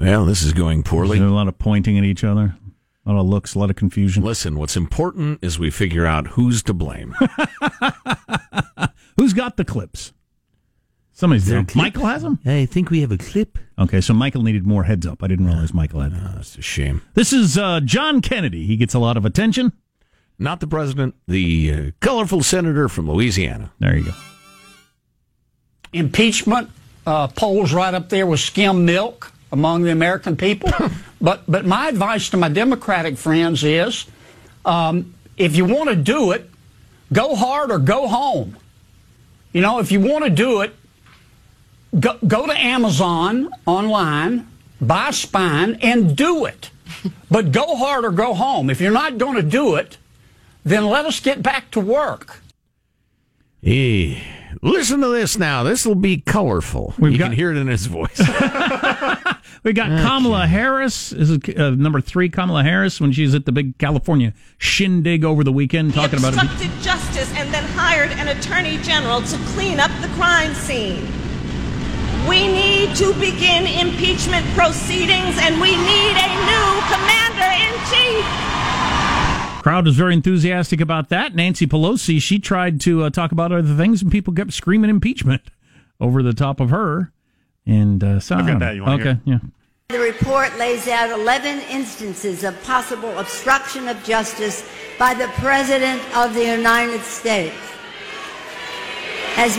Well, this is going poorly. There's a lot of pointing at each other, a lot of looks, a lot of confusion. Listen, what's important is we figure out who's to blame. Who's got the clips? Somebody's there. Michael has them? I think we have a clip. Okay, so Michael needed more heads up. I didn't realize Michael had. Oh, that's a shame. This is uh, John Kennedy. He gets a lot of attention. Not the president, the uh, colorful senator from Louisiana. There you go. Impeachment uh, polls right up there with skim milk among the American people. but but my advice to my Democratic friends is, um, if you want to do it, go hard or go home. You know, if you want to do it, go, go to Amazon online, buy Spine, and do it. But go hard or go home. If you're not going to do it, then let us get back to work. Hey, listen to this now. This will be colorful. We've you got- can hear it in his voice. We got Kamala Harris. This is uh, number three, Kamala Harris, when she's at the big California shindig over the weekend, talking about it. obstructed justice and then hired an attorney general to clean up the crime scene. We need to begin impeachment proceedings and we need a new commander in chief. Crowd was very enthusiastic about that. Nancy Pelosi, she tried to uh, talk about other things, and people kept screaming impeachment over the top of her. And uh, so, I've got that. You wanna okay, yeah. The report lays out 11 instances of possible obstruction of justice by the President of the United States. As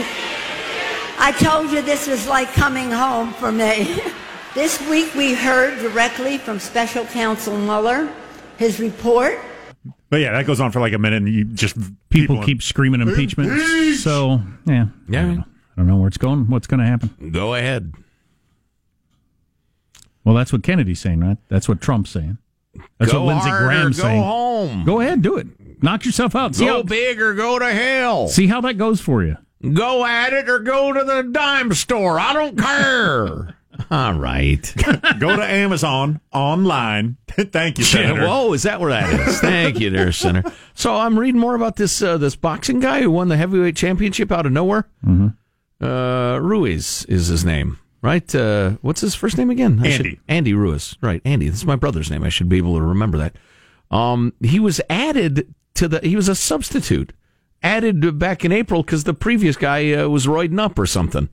I told you, this was like coming home for me. this week we heard directly from Special Counsel Mueller his report. But yeah, that goes on for like a minute, and you just People, keep screaming impeachment. So, yeah. Yeah. I don't, know. I don't know where it's going, what's going to happen. Go ahead. Well, that's what Kennedy's saying, right? That's what Trump's saying. That's go what Lindsey hard or Graham's go saying. home. Go ahead, do it. Knock yourself out. See Go how, big or go to hell. see how that goes for you. Go at it or go to the dime store. I don't care. All right. go to Amazon online. Thank you, Yeah, whoa, is that where that is? Thank you, there, Senator. So I'm reading more about this uh, this boxing guy who won the heavyweight championship out of nowhere. Mm-hmm. Uh, Ruiz is his name, right? Uh, what's his first name again? I Andy. Should, Andy Ruiz, right? Andy. This is my brother's name. I should be able to remember that. Um, he was added to the. He was a substitute, added back in April because the previous guy uh, was roiding up or something.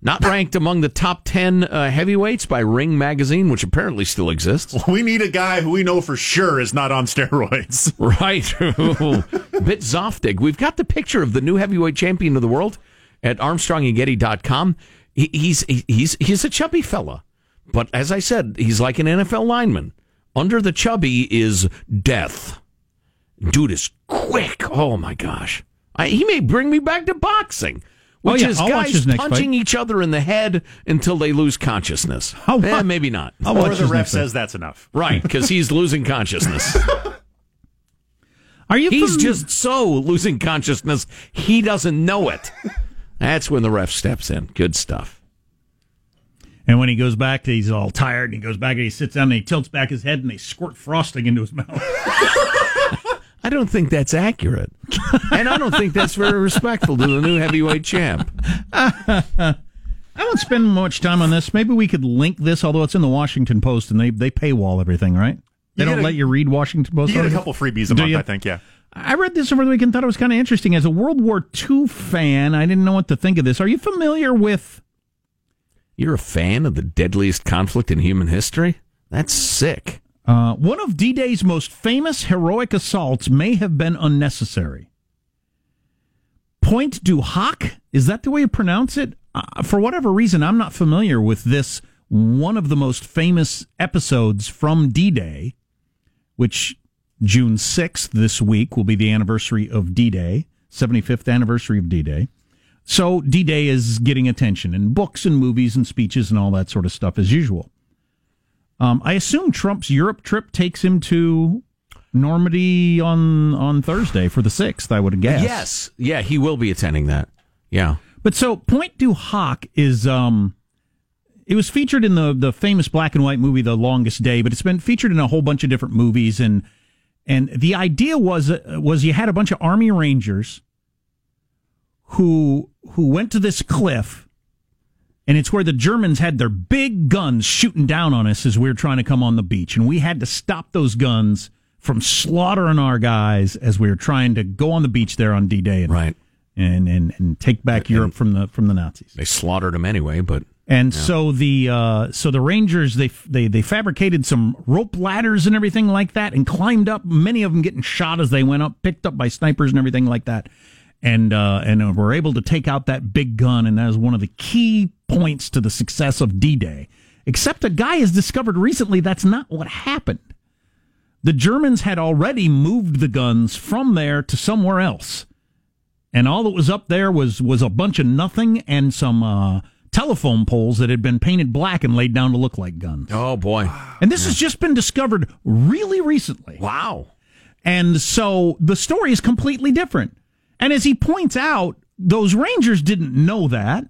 Not ranked among the top ten uh, heavyweights by Ring magazine, which apparently still exists. we need a guy who we know for sure is not on steroids. Right. Bit Zoftig. We've got the picture of the new heavyweight champion of the world at armstrongandgetty.com. He, he's, he's, he's a chubby fella. But as I said, he's like an NFL lineman. Under the chubby is death. Dude is quick. Oh my gosh. I, he may bring me back to boxing. Oh, Which yeah, is I'll watch guys his next punching fight. each other in the head until they lose consciousness. I'll Eh, maybe not. I'll or watch the ref next fight. says that's enough. Right, because he's losing consciousness. Are you He's fam- just so losing consciousness, he doesn't know it. That's when the ref steps in. Good stuff. And when he goes back, he's all tired, and he goes back and he sits down and he tilts back his head and they squirt frosting into his mouth. I don't think that's accurate. and I don't think that's very respectful to the new heavyweight champ. I won't spend much time on this. Maybe we could link this, although it's in the Washington Post and they, they paywall everything, right? They You don't a- let you read Washington Post. You get a articles? couple freebies a Do month, you? I think. Yeah. I read this over the weekend, thought it was kind of interesting. As a World War II fan, I didn't know what to think of this. Are you familiar with? You're a fan of the deadliest conflict in human history? That's sick. Uh, one of D Day's most famous heroic assaults may have been unnecessary. Pointe du Hoc, is that the way you pronounce it? Uh, for whatever reason, I'm not familiar with this one of the most famous episodes from D Day, which June 6th this week will be the anniversary of D Day, 75th anniversary of D Day. So D Day is getting attention in books and movies and speeches and all that sort of stuff as usual. Um, I assume Trump's Europe trip takes him to Normandy on on Thursday for the sixth. I would guess. Yes, yeah, he will be attending that. Yeah, but so Pointe du Hoc is um, it was featured in the the famous black and white movie The Longest Day, but it's been featured in a whole bunch of different movies and and the idea was uh, was you had a bunch of army rangers who who went to this cliff and it's where the Germans had their big guns shooting down on us as we were trying to come on the beach and we had to stop those guns from slaughtering our guys as we were trying to go on the beach there on D-Day and right. and and, and take back Europe from the from the Nazis. They slaughtered them anyway, but and yeah. so the uh, so the Rangers they they they fabricated some rope ladders and everything like that and climbed up. Many of them getting shot as they went up, picked up by snipers and everything like that, and uh, and were able to take out that big gun. And that is one of the key points to the success of D-Day. Except a guy has discovered recently that's not what happened. The Germans had already moved the guns from there to somewhere else, and all that was up there was was a bunch of nothing and some uh, telephone poles that had been painted black and laid down to look like guns. Oh boy! And this yeah. has just been discovered really recently. Wow! And so the story is completely different. And as he points out, those Rangers didn't know that.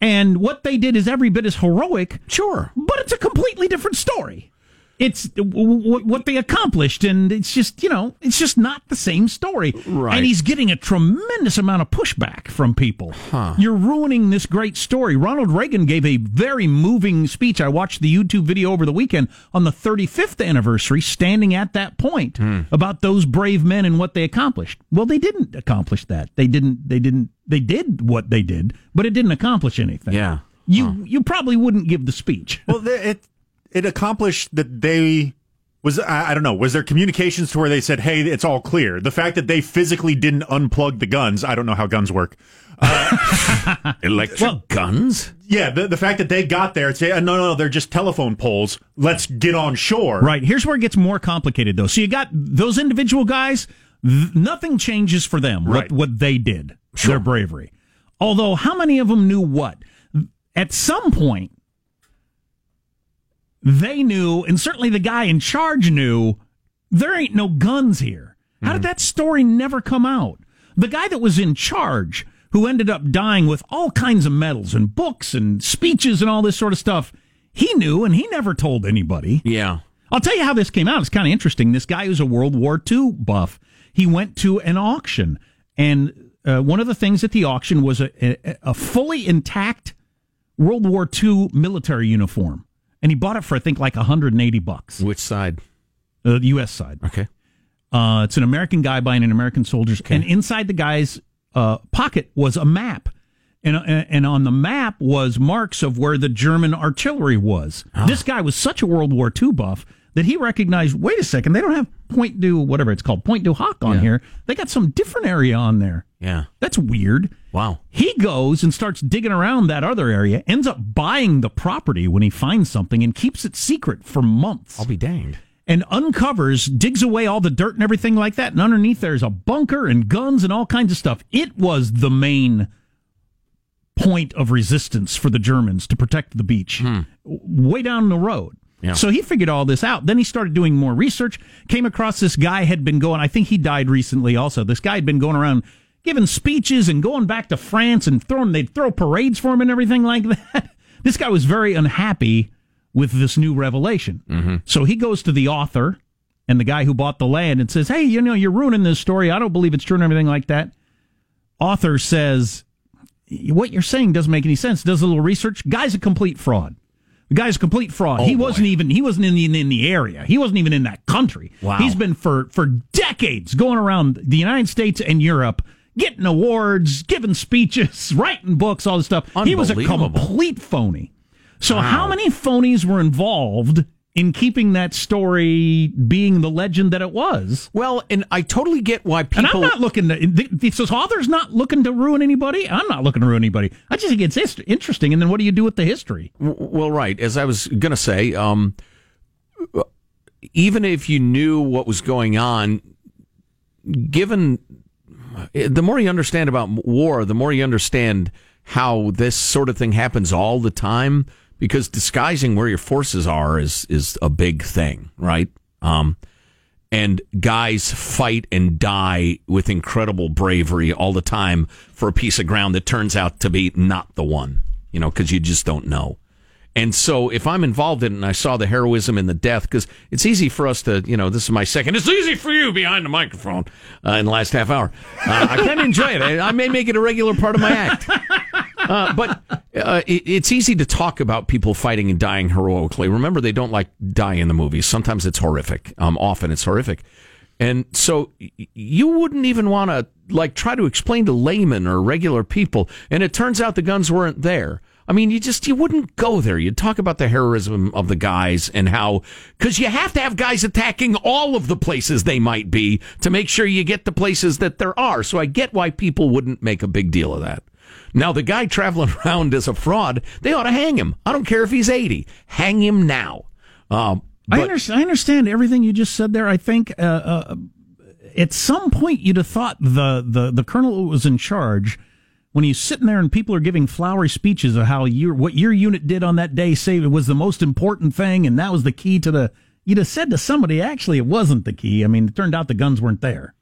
And what they did is every bit as heroic. Sure. But it's a completely different story it's what they accomplished, and it's just you know it's just not the same story. Right. And he's getting a tremendous amount of pushback from people. Huh. You're ruining this great story. Ronald Reagan gave a very moving speech. I watched the YouTube video over the weekend on the 35th anniversary, standing at that point hmm. about those brave men and what they accomplished. Well, they didn't accomplish that. They didn't. They didn't. They did what they did, but it didn't accomplish anything. Yeah. You huh. you probably wouldn't give the speech. Well, it it accomplished that they was I, I, don't know was there communications to where they said hey it's all clear. The fact that they physically didn't unplug the guns i don't know how guns work. Uh, electric well, guns? Yeah the, the fact that they got there and say no, no no they're just telephone poles. Let's get on shore. Right. Here's where it gets more complicated though. So you got those individual guys th- nothing changes for them right. what, what they did sure. their bravery. Although how many of them knew what? At some point they knew, and certainly the guy in charge knew, there ain't no guns here. How did mm-hmm. that story never come out? The guy that was in charge, who ended up dying with all kinds of medals and books and speeches and all this sort of stuff, he knew and he never told anybody. Yeah. I'll tell you how this came out. It's kind of interesting. This guy who's a World War II buff, he went to an auction, and uh, one of the things at the auction was a, a, a fully intact World War II military uniform and he bought it for I think like 180 bucks. Which side? Uh, the U.S. side. Okay. Uh, it's an American guy buying an American soldier's, okay. and inside the guy's uh, pocket was a map, and uh, and on the map was marks of where the German artillery was. Oh. This guy was such a World War II buff that he recognized. Wait a second, they don't have Point du whatever it's called Pointe du Hoc on yeah. here. They got some different area on there. Yeah, that's weird. Wow. He goes and starts digging around that other area, ends up buying the property when he finds something, and keeps it secret for months. I'll be danged. And uncovers, digs away all the dirt and everything like that. And underneath there's a bunker and guns and all kinds of stuff. It was the main point of resistance for the Germans to protect the beach hmm. way down the road. Yeah. So he figured all this out. Then he started doing more research, came across this guy had been going, I think he died recently also. This guy had been going around giving speeches and going back to France and throwing, they'd throw parades for him and everything like that. This guy was very unhappy with this new revelation. Mm-hmm. So he goes to the author and the guy who bought the land and says, Hey, you know, you're ruining this story. I don't believe it's true and everything like that. Author says, What you're saying doesn't make any sense. Does a little research. Guy's a complete fraud. The guy's a complete fraud. Oh, he wasn't even he wasn't in the in the area. He wasn't even in that country. Wow. He's been for for decades going around the United States and Europe getting awards, giving speeches, writing books, all this stuff. He was a complete phony. So wow. how many phonies were involved in keeping that story being the legend that it was. Well, and I totally get why people. And I'm not looking to. So author's not looking to ruin anybody. I'm not looking to ruin anybody. I just think it's hist- interesting. And then what do you do with the history? Well, right. As I was going to say, um, even if you knew what was going on, given the more you understand about war, the more you understand how this sort of thing happens all the time. Because disguising where your forces are is is a big thing, right? Um, and guys fight and die with incredible bravery all the time for a piece of ground that turns out to be not the one, you know, because you just don't know. And so if I'm involved in it and I saw the heroism and the death, because it's easy for us to, you know, this is my second, it's easy for you behind the microphone uh, in the last half hour. Uh, I kind of enjoy it. I, I, may make it a regular part of my act. Uh, but uh, it, it's easy to talk about people fighting and dying heroically. Remember, they don't like die in the movies. Sometimes it's horrific. Um, often it's horrific. And so you wouldn't even want to like try to explain to laymen or regular people. And it turns out the guns weren't there. I mean, you just, you wouldn't go there. You'd talk about the heroism of the guys and how, cause you have to have guys attacking all of the places they might be to make sure you get the places that there are. So I get why people wouldn't make a big deal of that. Now, the guy traveling around as a fraud, they ought to hang him. I don't care if he's 80. Hang him now. Um, I, understand, I understand everything you just said there. I think, uh, uh, at some point you'd have thought the, the, the colonel who was in charge when he's sitting there and people are giving flowery speeches of how your what your unit did on that day say it was the most important thing and that was the key to the you'd have said to somebody actually it wasn't the key i mean it turned out the guns weren't there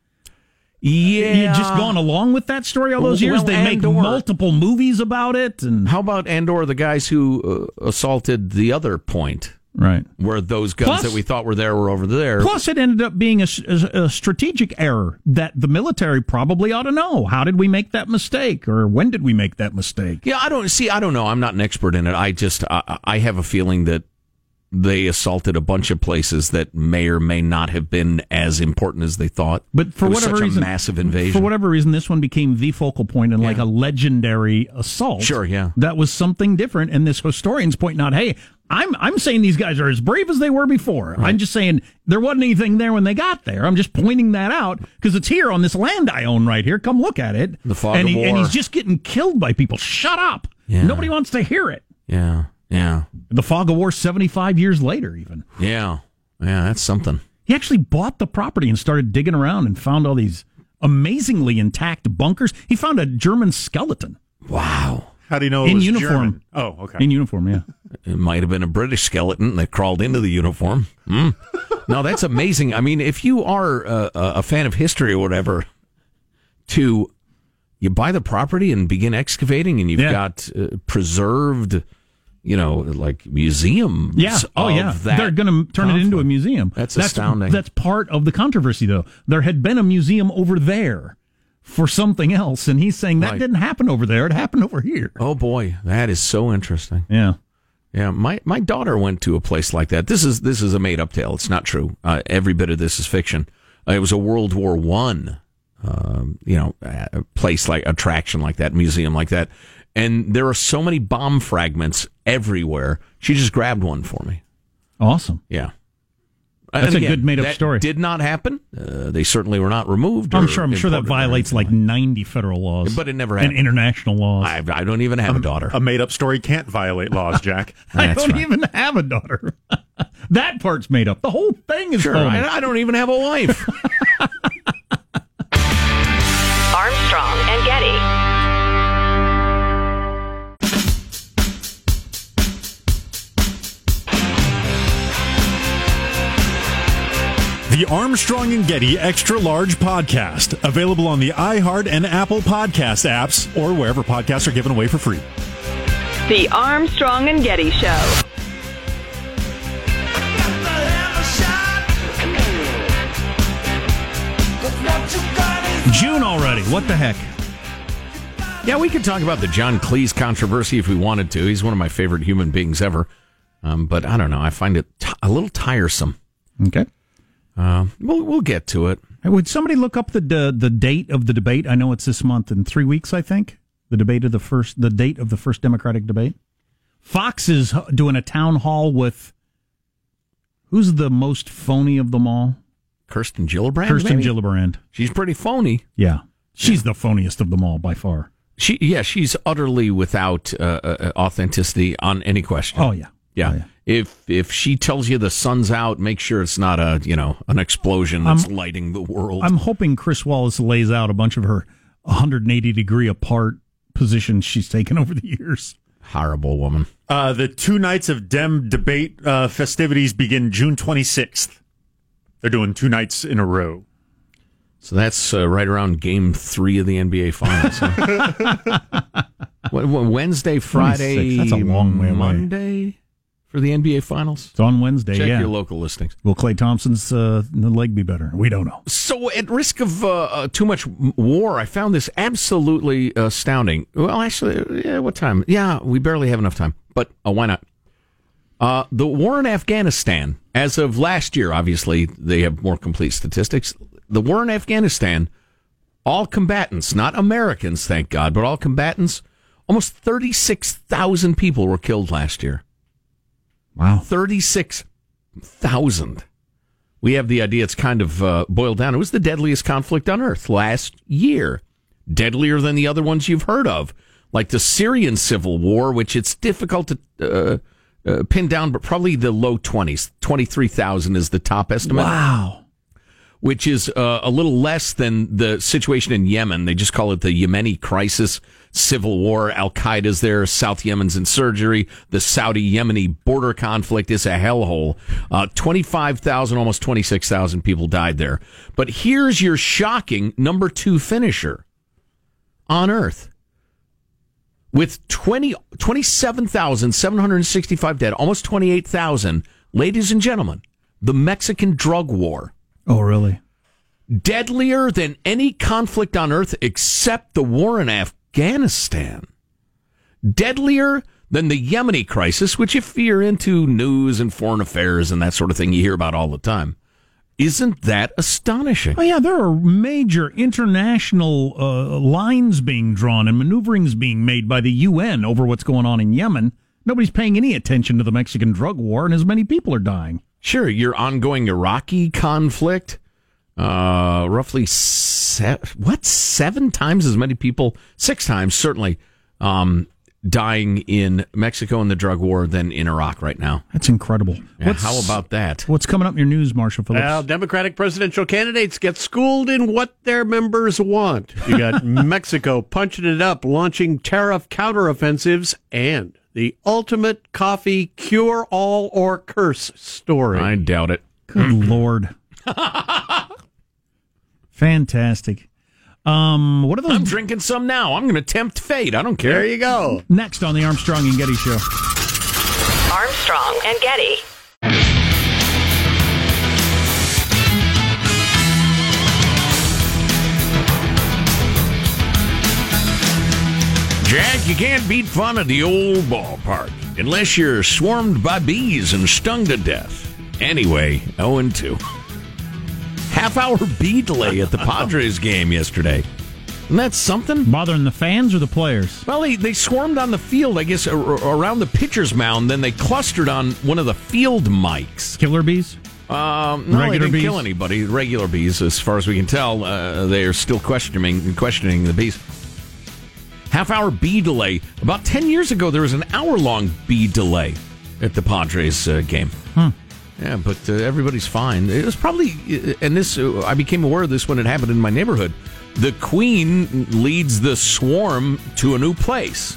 yeah you just gone along with that story all those years well, they make multiple movies about it and how about andor the guys who uh, assaulted the other point Right. Where those guns plus, that we thought were there were over there. Plus, it ended up being a, a, a, strategic error that the military probably ought to know. How did we make that mistake? Or when did we make that mistake? Yeah, I don't see. I don't know. I'm not an expert in it. I just, I, I have a feeling that they assaulted a bunch of places that may or may not have been as important as they thought. But for whatever reason, massive invasion. For whatever reason, this one became the focal point and yeah. like a legendary assault. Sure, yeah, that was something different. And this historian's pointing out, hey, I'm I'm saying these guys are as brave as they were before. Right. I'm just saying there wasn't anything there when they got there. I'm just pointing that out because it's here on this land I own right here. Come look at it. The fog and, he, and he's just getting killed by people. Shut up. Yeah. Nobody wants to hear it. Yeah. Yeah. The fog of war 75 years later, even. Yeah. Yeah, that's something. He actually bought the property and started digging around and found all these amazingly intact bunkers. He found a German skeleton. Wow. How do you know in uniform? German? Oh, okay. In uniform, yeah. It might have been a British skeleton that crawled into the uniform. Mm. no, that's amazing. I mean, if you are a, a fan of history or whatever, to you buy the property and begin excavating, and you've yeah. got uh, preserved you know, like museums. Yeah. Oh, yeah. They're going to turn conflict. it into a museum. That's, that's astounding. That's part of the controversy, though. There had been a museum over there for something else, and he's saying that right. didn't happen over there. It happened over here. Oh boy, that is so interesting. Yeah. Yeah, my, my daughter went to a place like that. This is this is a made up tale. It's not true. Uh, every bit of this is fiction. Uh, it was a World War One, um, you know, a place like attraction like that, museum like that, and there are so many bomb fragments everywhere. She just grabbed one for me. Awesome. Yeah. That's again, a good made up story. Did not happen. Uh, they certainly were not removed. I'm sure. I'm sure that violates like 90 federal laws, but it never happened. and international laws. I, I don't even have a, a daughter. A made up story can't violate laws, Jack. I don't right. even have a daughter. that part's made up. The whole thing is sure. I, I don't even have a wife. Armstrong and Getty. The Armstrong and Getty Extra Large Podcast, available on the iHeart and Apple Podcast apps or wherever podcasts are given away for free. The Armstrong and Getty Show. June already. What the heck? Yeah, we could talk about the John Cleese controversy if we wanted to. He's one of my favorite human beings ever. Um, but I don't know. I find it t- a little tiresome. Okay. Uh, we'll we'll get to it. Would somebody look up the the date of the debate? I know it's this month in three weeks. I think the debate of the first the date of the first Democratic debate. Fox is doing a town hall with Who's the most phony of them all? Kirsten Gillibrand. Kirsten maybe? Gillibrand. She's pretty phony. Yeah. She's the phoniest of them all by far. She, yeah, she's utterly without uh, uh, authenticity on any question. Oh, yeah. Yeah. Oh, yeah. If if she tells you the sun's out, make sure it's not a you know an explosion that's I'm- lighting the world. I'm hoping Chris Wallace lays out a bunch of her 180 degree apart positions she's taken over the years. Horrible woman. Uh, the two nights of Dem debate uh, festivities begin June 26th. They're doing two nights in a row. So that's uh, right around Game Three of the NBA Finals. huh? What- what, Wednesday, Friday, that's a long way away. Monday for the NBA Finals. It's on Wednesday. Check yeah. your local listings. Will Klay Thompson's uh, leg be better? We don't know. So, at risk of uh, uh, too much war, I found this absolutely astounding. Well, actually, yeah, what time? Yeah, we barely have enough time, but uh, why not? Uh, the war in Afghanistan, as of last year, obviously, they have more complete statistics. The war in Afghanistan, all combatants, not Americans, thank God, but all combatants, almost 36,000 people were killed last year. Wow. 36,000. We have the idea it's kind of uh, boiled down. It was the deadliest conflict on earth last year. Deadlier than the other ones you've heard of, like the Syrian civil war, which it's difficult to uh, uh, pin down, but probably the low 20s. 23,000 is the top estimate Wow. Which is uh, a little less than the situation in Yemen. They just call it the Yemeni crisis, civil war. Al Qaeda's there, South Yemen's in surgery. The Saudi Yemeni border conflict is a hellhole. Uh, 25,000, almost 26,000 people died there. But here's your shocking number two finisher on earth. With 20, 27,765 dead, almost 28,000, ladies and gentlemen, the Mexican drug war Oh, really? deadlier than any conflict on earth except the war in Afghanistan. Deadlier than the Yemeni crisis, which, if you're into news and foreign affairs and that sort of thing, you hear about all the time. Isn't that astonishing? Oh, yeah. There are major international uh, lines being drawn and maneuverings being made by the UN over what's going on in Yemen. Nobody's paying any attention to the Mexican drug war, and as many people are dying. Sure, your ongoing Iraqi conflict, uh, roughly se- what seven times as many people, six times certainly, um, dying in Mexico in the drug war than in Iraq right now. That's incredible. Yeah, how about that? What's coming up in your news, Marshall Phillips? Well, Democratic presidential candidates get schooled in what their members want. You got Mexico punching it up, launching tariff counteroffensives, and the ultimate coffee cure all or curse story. I doubt it. Good lord. Fantastic. Um, what are those I'm drinking some now. I'm going to tempt fate. I don't care. There you go. next on the Armstrong and Getty Show? Armstrong and Getty. Jack, you can't beat fun at the old ballpark unless you're swarmed by bees and stung to death. Anyway, 0 2. Half hour bee delay at the Padres game yesterday. Isn't that something? Bothering the fans or the players? Well, they, they swarmed on the field, I guess, around the pitcher's mound. Then they clustered on one of the field mics. Killer bees? Um, no, Regular they didn't bees? kill anybody. Regular bees, as far as we can tell, uh, they are still questioning questioning the bees. Half hour bee delay. About ten years ago, there was an hour long bee delay at the Padres uh, game. Yeah, but uh, everybody's fine. It was probably, uh, and this uh, I became aware of this when it happened in my neighborhood. The queen leads the swarm to a new place,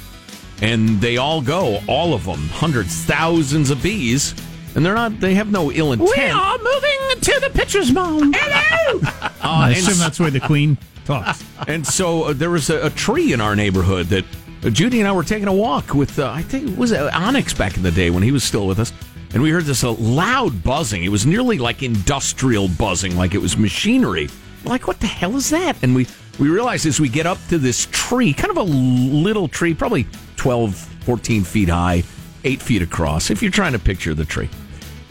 and they all go, all of them, hundreds, thousands of bees, and they're not. They have no ill intent. We are moving to the pitcher's mound. Hello! I assume that's where the queen talks. And so uh, there was a, a tree in our neighborhood that uh, Judy and I were taking a walk with. Uh, I think it was Onyx back in the day when he was still with us, and we heard this uh, loud buzzing. It was nearly like industrial buzzing, like it was machinery. Like, what the hell is that? And we we realized as we get up to this tree, kind of a little tree, probably 12, 14 feet high, eight feet across, if you're trying to picture the tree.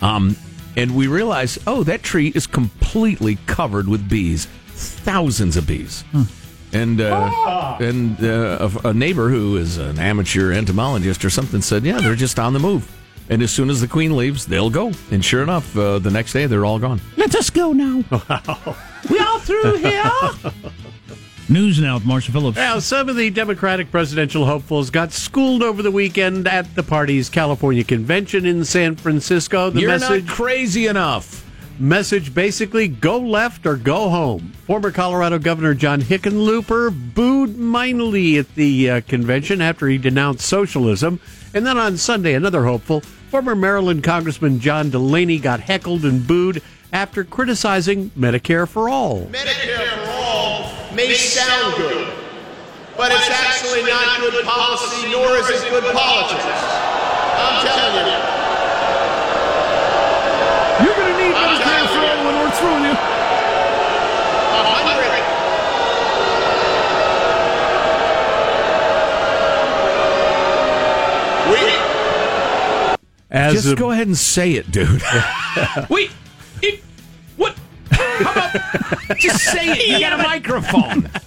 Um, and we realize, oh, that tree is completely covered with bees, thousands of bees. And uh, and uh, a, a neighbor who is an amateur entomologist or something said, yeah, they're just on the move. And as soon as the Queen leaves, they'll go. And sure enough, uh, the next day they're all gone. Let us go now. We all through here. News now with Marshall Phillips. Now, some of the Democratic presidential hopefuls got schooled over the weekend at the party's California convention in San Francisco. The You're message not crazy enough. Message basically go left or go home. Former Colorado Governor John Hickenlooper booed mightily at the uh, convention after he denounced socialism. And then on Sunday, another hopeful, former Maryland Congressman John Delaney got heckled and booed after criticizing Medicare for all. Medicare for all may sound good, but it's actually not good policy, nor is it good politics. I'm telling you. You're going I'm Medicare telling for when we're through you. Hundred. We As Just the- go ahead and say it, dude. Wait, it, what? How about just say it? You got a microphone.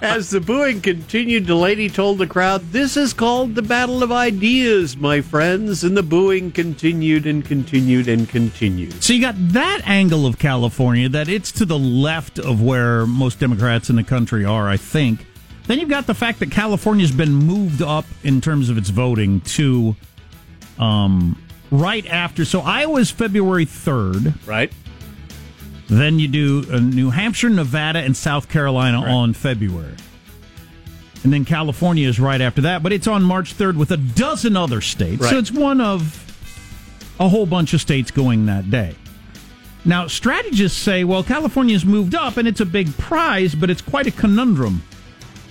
As the booing continued, Delaney told the crowd, This is called the Battle of Ideas, my friends. And the booing continued and continued and continued. So you got that angle of California that it's to the left of where most Democrats in the country are, I think. Then you've got the fact that California's been moved up in terms of its voting to um, right after. So Iowa's February 3rd. Right? Then you do uh, New Hampshire, Nevada, and South Carolina on February. And then California is right after that, but it's on March 3rd with a dozen other states. So it's one of a whole bunch of states going that day. Now, strategists say, well, California's moved up and it's a big prize, but it's quite a conundrum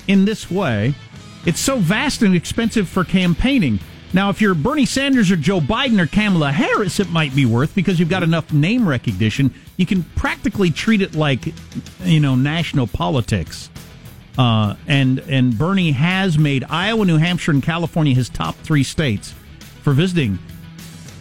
in this way. It's so vast and expensive for campaigning. Now, if you're Bernie Sanders or Joe Biden or Kamala Harris, it might be worth because you've got enough name recognition. You can practically treat it like, you know, national politics. Uh, and and Bernie has made Iowa, New Hampshire, and California his top three states for visiting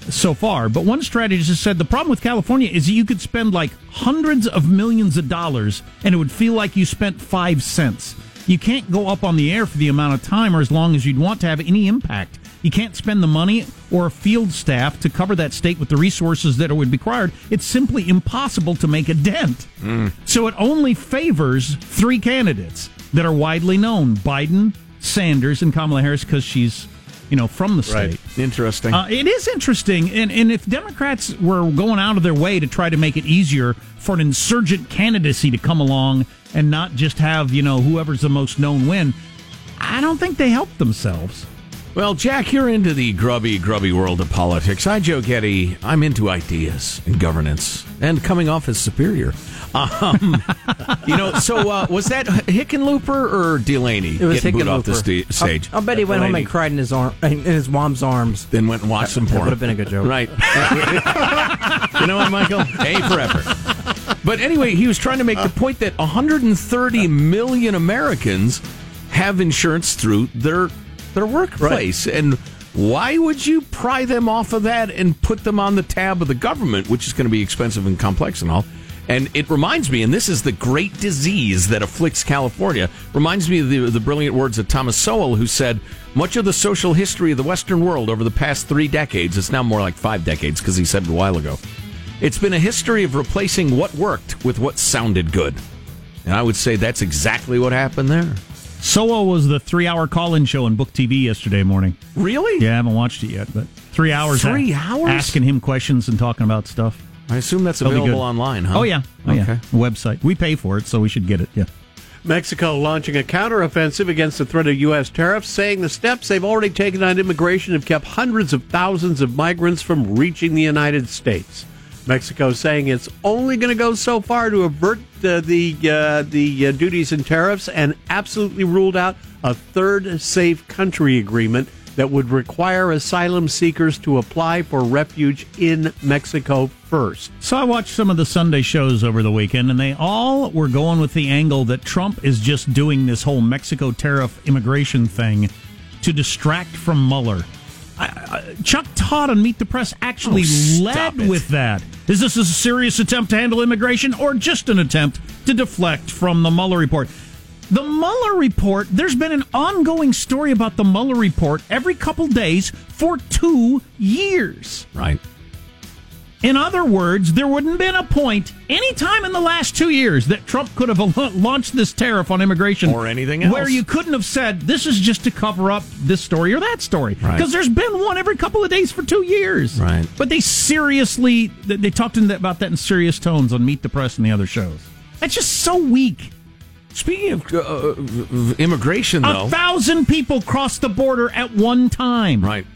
so far. But one strategist has said the problem with California is you could spend like hundreds of millions of dollars and it would feel like you spent five cents. You can't go up on the air for the amount of time or as long as you'd want to have any impact. You can't spend the money or a field staff to cover that state with the resources that would be required. It's simply impossible to make a dent. So it only favors three candidates that are widely known Biden, Sanders, and Kamala Harris because she's, you know, from the state. Right. Interesting. Uh, it is interesting, and, and if Democrats were going out of their way to try to make it easier for an insurgent candidacy to come along and not just have you know whoever's the most known win, I don't think they helped themselves. Well, Jack, you're into the grubby, grubby world of politics. I, Joe Getty, I'm into ideas and governance and coming off as superior. Um, you know, so uh, was that Hickenlooper or Delaney It was getting booed off the Hickenlooper. sta- stage? I'll, I'll bet he went home and cried in his arm, in his mom's arms. Then went and watched some That porn. would have been a good joke. Right. you know what, Michael? A forever. But anyway, he was trying to make the point that 130 million Americans have insurance through their their workplace, and why would you pry them off of that and put them on the tab of the government, which is going to be expensive and complex and all? And it reminds me, and this is the great disease that afflicts California, reminds me of the, the brilliant words of Thomas Sowell, who said, Much of the social history of the Western world over the past three decades, it's now more like five decades because he said it a while ago, it's been a history of replacing what worked with what sounded good. And I would say that's exactly what happened there. Sowell was the three-hour call-in show on Book TV yesterday morning. Really? Yeah, I haven't watched it yet, but three hours. Three a- hours? asking him questions and talking about stuff. I assume that's That'll be available good. online, huh? Oh yeah, oh yeah. Okay. Website. We pay for it, so we should get it. Yeah. Mexico launching a counteroffensive against the threat of U.S. tariffs, saying the steps they've already taken on immigration have kept hundreds of thousands of migrants from reaching the United States. Mexico saying it's only going to go so far to avert uh, the uh, the uh, duties and tariffs, and absolutely ruled out a third safe country agreement that would require asylum seekers to apply for refuge in Mexico first. So I watched some of the Sunday shows over the weekend, and they all were going with the angle that Trump is just doing this whole Mexico tariff immigration thing to distract from Mueller. I, I, Chuck Todd on Meet the Press actually Oh, led it. with that. Is this a serious attempt to handle immigration or just an attempt to deflect from the Mueller report? The Mueller report, there's been an ongoing story about the Mueller report every couple days for two years. Right. In other words, there wouldn't been a point any time in the last two years that Trump could have launched this tariff on immigration Or anything else. where you couldn't have said this is just to cover up this story or that story Right. because there's been one every couple of days for two years. Right. But they seriously they they talked about that in serious tones on Meet the Press and the other shows. That's just so weak. Speaking of uh, uh, immigration, though. A thousand people crossed the border at one time. Right.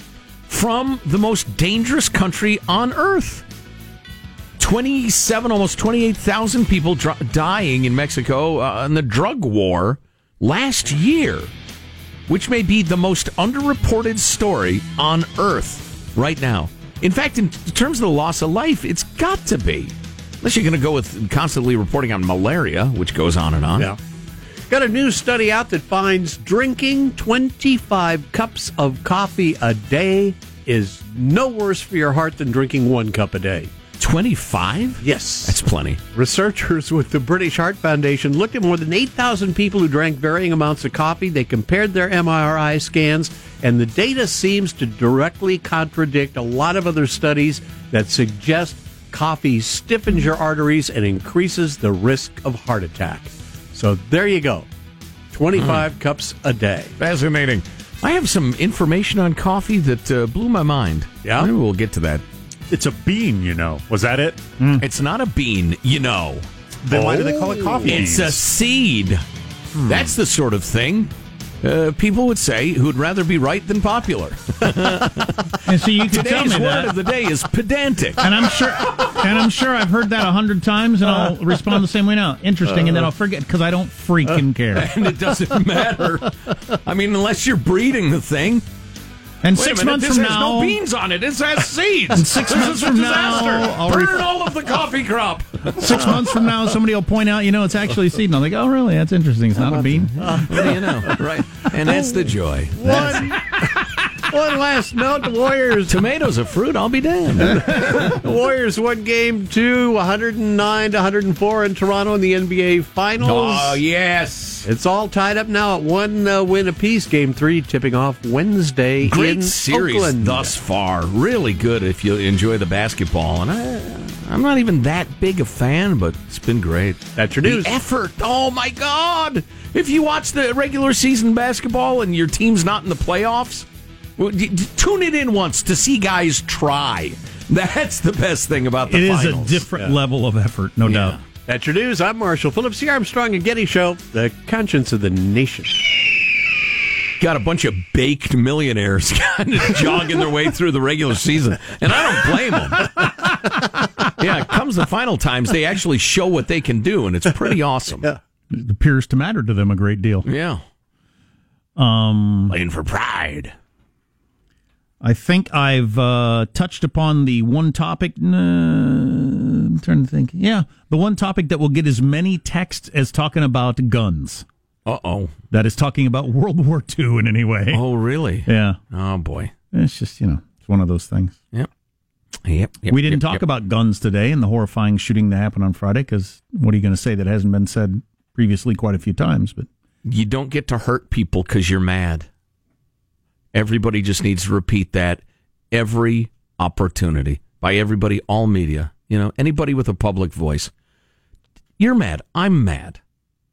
From the most dangerous country on earth. 27, almost 28,000 people dr- dying in Mexico uh, in the drug war last year, which may be the most underreported story on earth right now. In fact, in terms of the loss of life, it's got to be. Unless you're going to go with constantly reporting on malaria, which goes on and on. Yeah. Got a new study out that finds drinking 25 cups of coffee a day is no worse for your heart than drinking one cup a day. 25? Yes. That's plenty. Researchers with the British Heart Foundation looked at more than 8,000 people who drank varying amounts of coffee. They compared their MRI scans, and the data seems to directly contradict a lot of other studies that suggest coffee stiffens your arteries and increases the risk of heart attack. So there you go 25 cups a day. Fascinating. I have some information on coffee that uh, blew my mind. Yeah? Maybe we'll get to that. It's a bean, you know. Was that it? Mm. It's not a bean, you know. Then why do they call it oh. coffee It's beans? a seed. Hmm. That's the sort of thing uh, people would say who'd rather be right than popular. And so you can tell me Today's word that. of the day is pedantic. and I'm sure, and I'm sure I've heard that a hundred times, and I'll respond the same way now. Interesting, and then I'll forget because I don't freaking uh, care. and it doesn't matter. I mean, unless you're breeding the thing. And Wait six a minute, months this from has now, no beans on it. It has seeds. And six This months is a from disaster. now, I'll Burn ref- all of the coffee crop. six months from now, somebody will point out, you know, it's actually a seed, and I'm like, oh, really? That's interesting. It's not a bean. Uh, what do you know? Right. And that's the joy. One, one last note the Warriors. Tomatoes a fruit, I'll be damned. Warriors won game two, 109 to 104 in Toronto in the NBA Finals. Oh, yes. It's all tied up now at one uh, win apiece. Game three tipping off Wednesday Great in series Oakland. thus far. Really good if you enjoy the basketball. And I, I'm not even that big a fan, but it's been great. That's your The effort. Oh, my God. If you watch the regular season basketball and your team's not in the playoffs, well, d- d- tune it in once to see guys try. That's the best thing about the finals. It is a finals. different level of effort, no doubt. That's your news. I'm Marshall Phillips, the Armstrong and Getty Show, the conscience of the nation. got a bunch of baked millionaires kind of jogging their way through the regular season, and I don't blame them. yeah, it comes the final times, they actually show what they can do, and it's pretty awesome. Yeah. It appears to matter to them a great deal. Yeah. Um, Playing for pride. I think I've uh, touched upon the one topic. Uh, I'm trying to think. Yeah, the one topic that will get as many texts as talking about guns. Uh oh. That is talking about World War II in any way. Oh, really? Yeah. Oh, boy. It's just, you know, it's one of those things. Yep. Yep. yep we didn't yep, talk yep. about guns today and the horrifying shooting that happened on Friday because what are you going to say that hasn't been said previously quite a few times? But You don't get to hurt people because you're mad. Everybody just needs to repeat that every opportunity by everybody, all media. You know, anybody with a public voice. You're mad. I'm mad.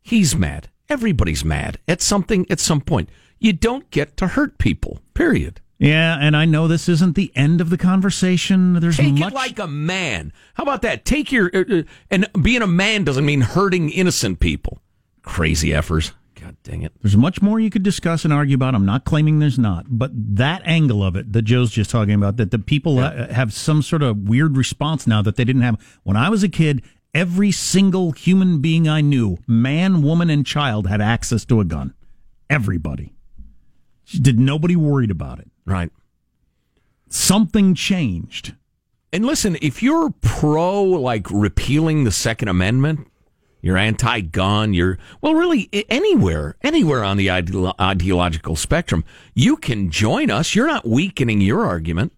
He's mad. Everybody's mad at something at some point. You don't get to hurt people, period. yeah, and I know this isn't the end of the conversation. There's Take much. it like a man. How about that? Take your. Uh, uh, and being a man doesn't mean hurting innocent people. Crazy effers. God dang it. There's much more you could discuss and argue about. I'm not claiming there's not, but that angle of it that Joe's just talking about, that the people uh, have some sort of weird response now that they didn't have when I was a kid. Every single human being I knew, man, woman, and child, had access to a gun. Everybody. Did nobody worried about it? Right. Something changed. And listen, if you're pro like repealing the Second Amendment, you're anti-gun, you're well, really anywhere, anywhere on the ideolo- ideological spectrum, you can join us. You're not weakening your argument,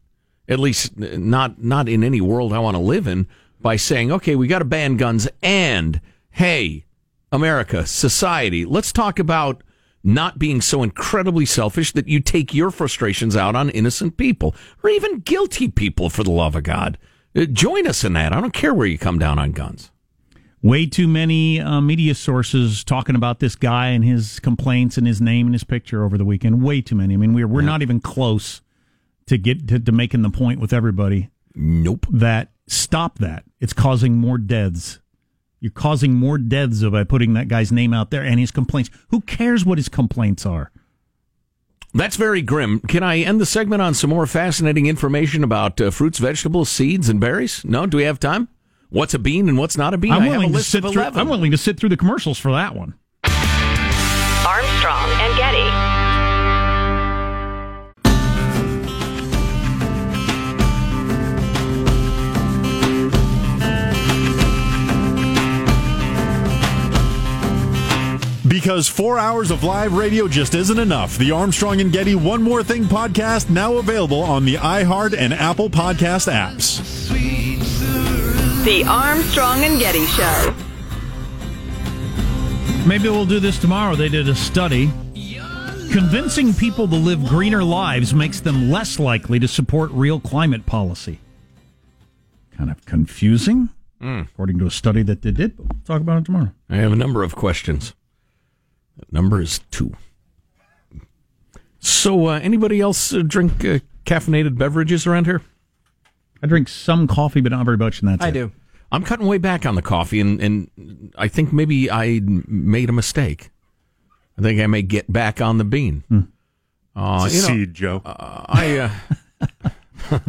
at least not not in any world I want to live in, by saying, okay, we got to ban guns, and hey, America, society, let's talk about not being so incredibly selfish that you take your frustrations out on innocent people or even guilty people for the love of God. Uh, join us in that. I don't care where you come down on guns. Way too many uh, media sources talking about this guy and his complaints and his name and his picture over the weekend. Way too many. I mean, we're we're not even close to get to, to making the point with everybody. Nope. That stop that. It's causing more deaths. You're causing more deaths by putting that guy's name out there and his complaints. Who cares what his complaints are? That's very grim. Can I end the segment on some more fascinating information about uh, fruits, vegetables, seeds, and berries? No? Do we have time? What's a bean and what's not a bean? I'm I have a willing to list sit of through. I'm willing to sit through the commercials for that one. Armstrong and Getty. Because four hours of live radio just isn't enough. The Armstrong and Getty One More Thing podcast now available on the iHeart and Apple podcast apps. The Armstrong and Getty Show. Maybe we'll do this tomorrow. They did a study. Convincing people to live greener lives makes them less likely to support real climate policy. Kind of confusing, according to a study that they did. But we'll talk about it tomorrow. I have a number of questions. That number is two. So, uh, anybody else uh, drink uh, caffeinated beverages around here? I drink some coffee, but not very much, and that's I it. do. I'm cutting way back on the coffee, and, and I think maybe I made a mistake. I think I may get back on the bean. Uh, It's a you know, seed, Joe. I, uh,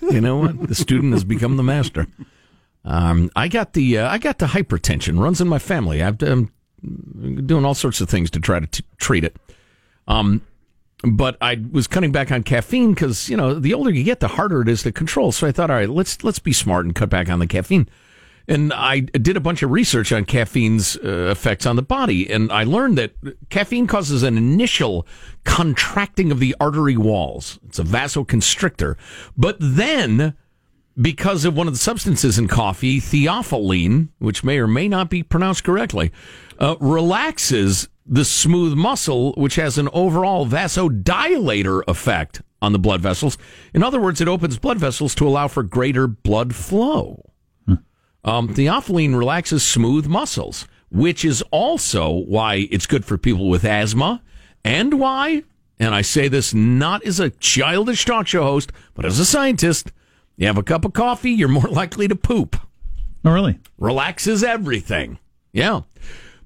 you know what? The student has become the master. Um, I got the uh, I got the hypertension runs in my family. I've um, doing all sorts of things to try to t- treat it. Um, but I was cutting back on caffeine because you know the older you get, the harder it is to control. So I thought, all right, let's let's be smart and cut back on the caffeine. And I did a bunch of research on caffeine's uh, effects on the body, and I learned that caffeine causes an initial contracting of the artery walls. It's a vasoconstrictor, but then because of one of the substances in coffee, theophylline, which may or may not be pronounced correctly, uh, relaxes the smooth muscle, which has an overall vasodilator effect on the blood vessels. In other words, it opens blood vessels to allow for greater blood flow. Um, theophylline relaxes smooth muscles, which is also why it's good for people with asthma and why, and I say this not as a childish talk show host, but as a scientist, you have a cup of coffee, you're more likely to poop. Oh, really? Relaxes everything. Yeah.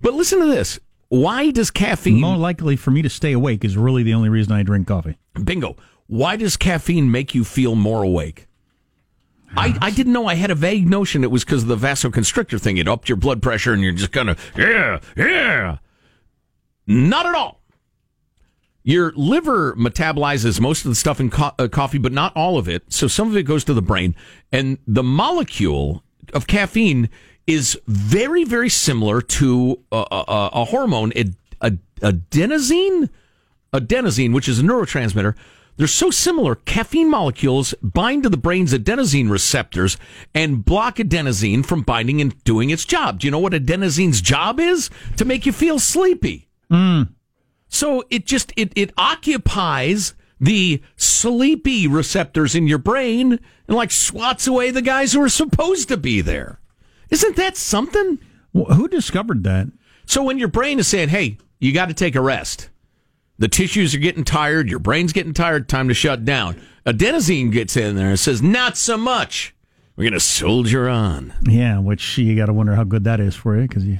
But listen to this. Why does caffeine, More likely for me to stay awake is really the only reason I drink coffee. bingo, why does caffeine make you feel more awake? I, I didn't know I had a vague notion it was because of the vasoconstrictor thing. It upped your blood pressure and you're just kind of, yeah, yeah. Not at all. Your liver metabolizes most of the stuff in co- uh, coffee, but not all of it. So some of it goes to the brain. And the molecule of caffeine is very, very similar to a, a, a hormone, ad, ad, adenosine, adenosine, which is a neurotransmitter. They're so similar. Caffeine molecules bind to the brain's adenosine receptors and block adenosine from binding and doing its job. Do you know what adenosine's job is? To make you feel sleepy. Hmm. So it just it it occupies the sleepy receptors in your brain and like swats away the guys who are supposed to be there. Isn't that something? Wh- Who discovered that? So when your brain is saying, "Hey, you got to take a rest," the tissues are getting tired, your brain's getting tired, time to shut down. Adenosine gets in there and says, "Not so much. We're going to soldier on." Yeah, which you got to wonder how good that is for you because you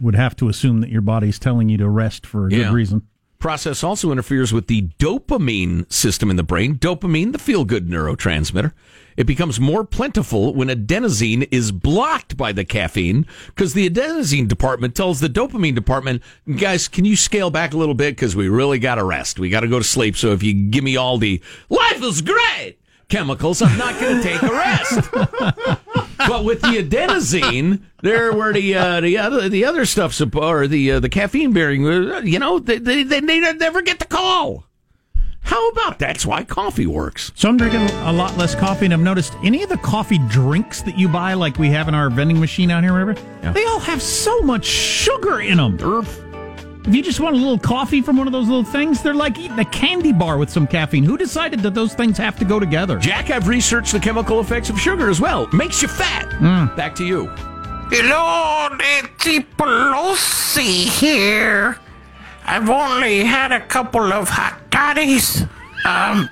would have to assume that your body's telling you to rest for a Yeah. good reason. Process also interferes with the dopamine system in the brain. Dopamine, the feel good neurotransmitter. It becomes more plentiful when adenosine is blocked by the caffeine because the adenosine department tells the dopamine department, guys, can you scale back a little bit? Because we really got to rest. We got to go to sleep. So if you give me all the life is great chemicals, I'm not going to take a rest. but with the adenosine, there where the uh, the other the other stuff or the uh, the caffeine bearing, uh, you know, they, they they never get the call. How about that's why coffee works? So I'm drinking a lot less coffee, and I've noticed any of the coffee drinks that you buy, like we have in our vending machine out here, wherever, Yeah. they all have so much sugar in them. If you just want a little coffee from one of those little things, they're like eating a candy bar with some caffeine. Who decided that those things have to go together? Jack, I've researched the chemical effects of sugar as well. Makes you fat. Mm. Back to you. Hello, Nancy Pelosi here. I've only had a couple of hot toddies. Um,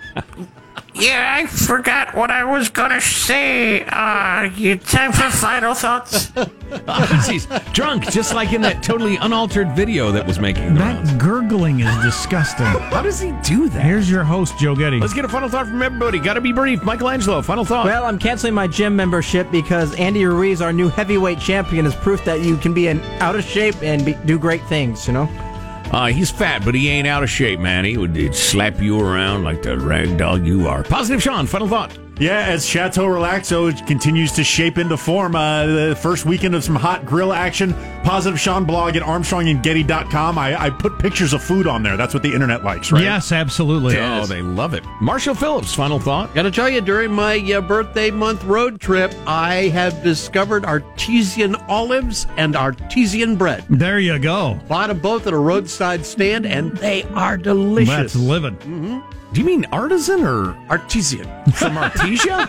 yeah, I forgot what I was gonna say. Uh, you time for final thoughts? He's drunk, just like in that totally unaltered video that was making the rounds. That gurgling is disgusting. How does he do that? Here's your host, Joe Getty. Let's get a final thought from everybody. Got to be brief. Michelangelo, final thought. Well, I'm canceling my gym membership because Andy Ruiz, our new heavyweight champion, is proof that you can be in out of shape and be, do great things. You know. Uh, he's fat, but he ain't out of shape, man. He would slap you around like the rag dog you are. Positive Sean, final thought. Yeah, as Chateau Relaxo continues to shape into form, uh, the first weekend of some hot grill action. Positive Sean blog at armstrongandgetty.com. I, I put pictures of food on there. That's what the internet likes, right? Yes, absolutely. Oh, they love it. Marshall Phillips, final thought. Got to tell you, during my uh, birthday month road trip, I have discovered artesian olives and artesian bread. There you go. Bought them both at a roadside stand, and they are delicious. That's living. Do you mean artisan or artesian. from Artesia?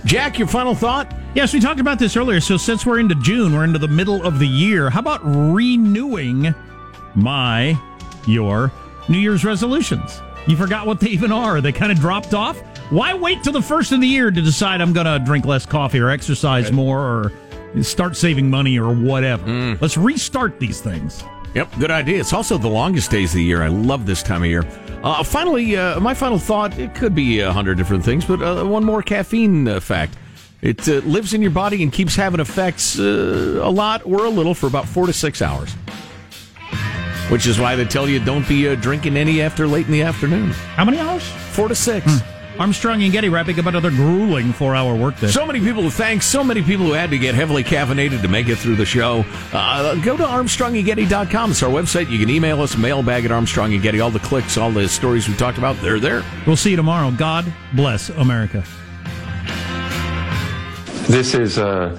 Jack, your final thought? Yes, we talked about this earlier. So since we're into June, we're into the middle of the year. How about renewing my your New Year's resolutions? You forgot what they even are. They kind of dropped off. Why wait till the first of the year to decide I'm going to drink less coffee or exercise more or start saving money or whatever? Hmm. Let's restart these things. Yep, good idea. It's also the longest days of the year. I love this time of year. Uh, finally, uh, my final thought it could be a hundred different things, but uh, one more caffeine uh, fact. It uh, lives in your body and keeps having effects uh, a lot or a little for about four to six hours. Which is why they tell you don't be uh, drinking any after late in the afternoon. How many hours? Four to six. Armstrong and Getty wrapping up another grueling four hour workday. So many people to thank, so many people who had to get heavily caffeinated to make it through the show. Uh, go to ArmstrongandGetty.com. It's our website. You can email us, mailbag at Armstrong and Getty. All the clicks, all the stories we talked about, they're there. We'll see you tomorrow. God bless America. This is a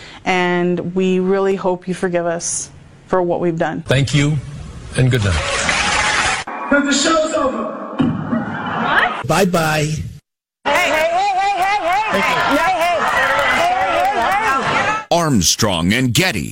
and we really hope you forgive us for what we've done. Thank you, and good night. But the show's over. What? Bye bye. Hey, hey, hey, hey, hey, hey, hey, hey, hey, hey, hey, hey. Armstrong and Getty.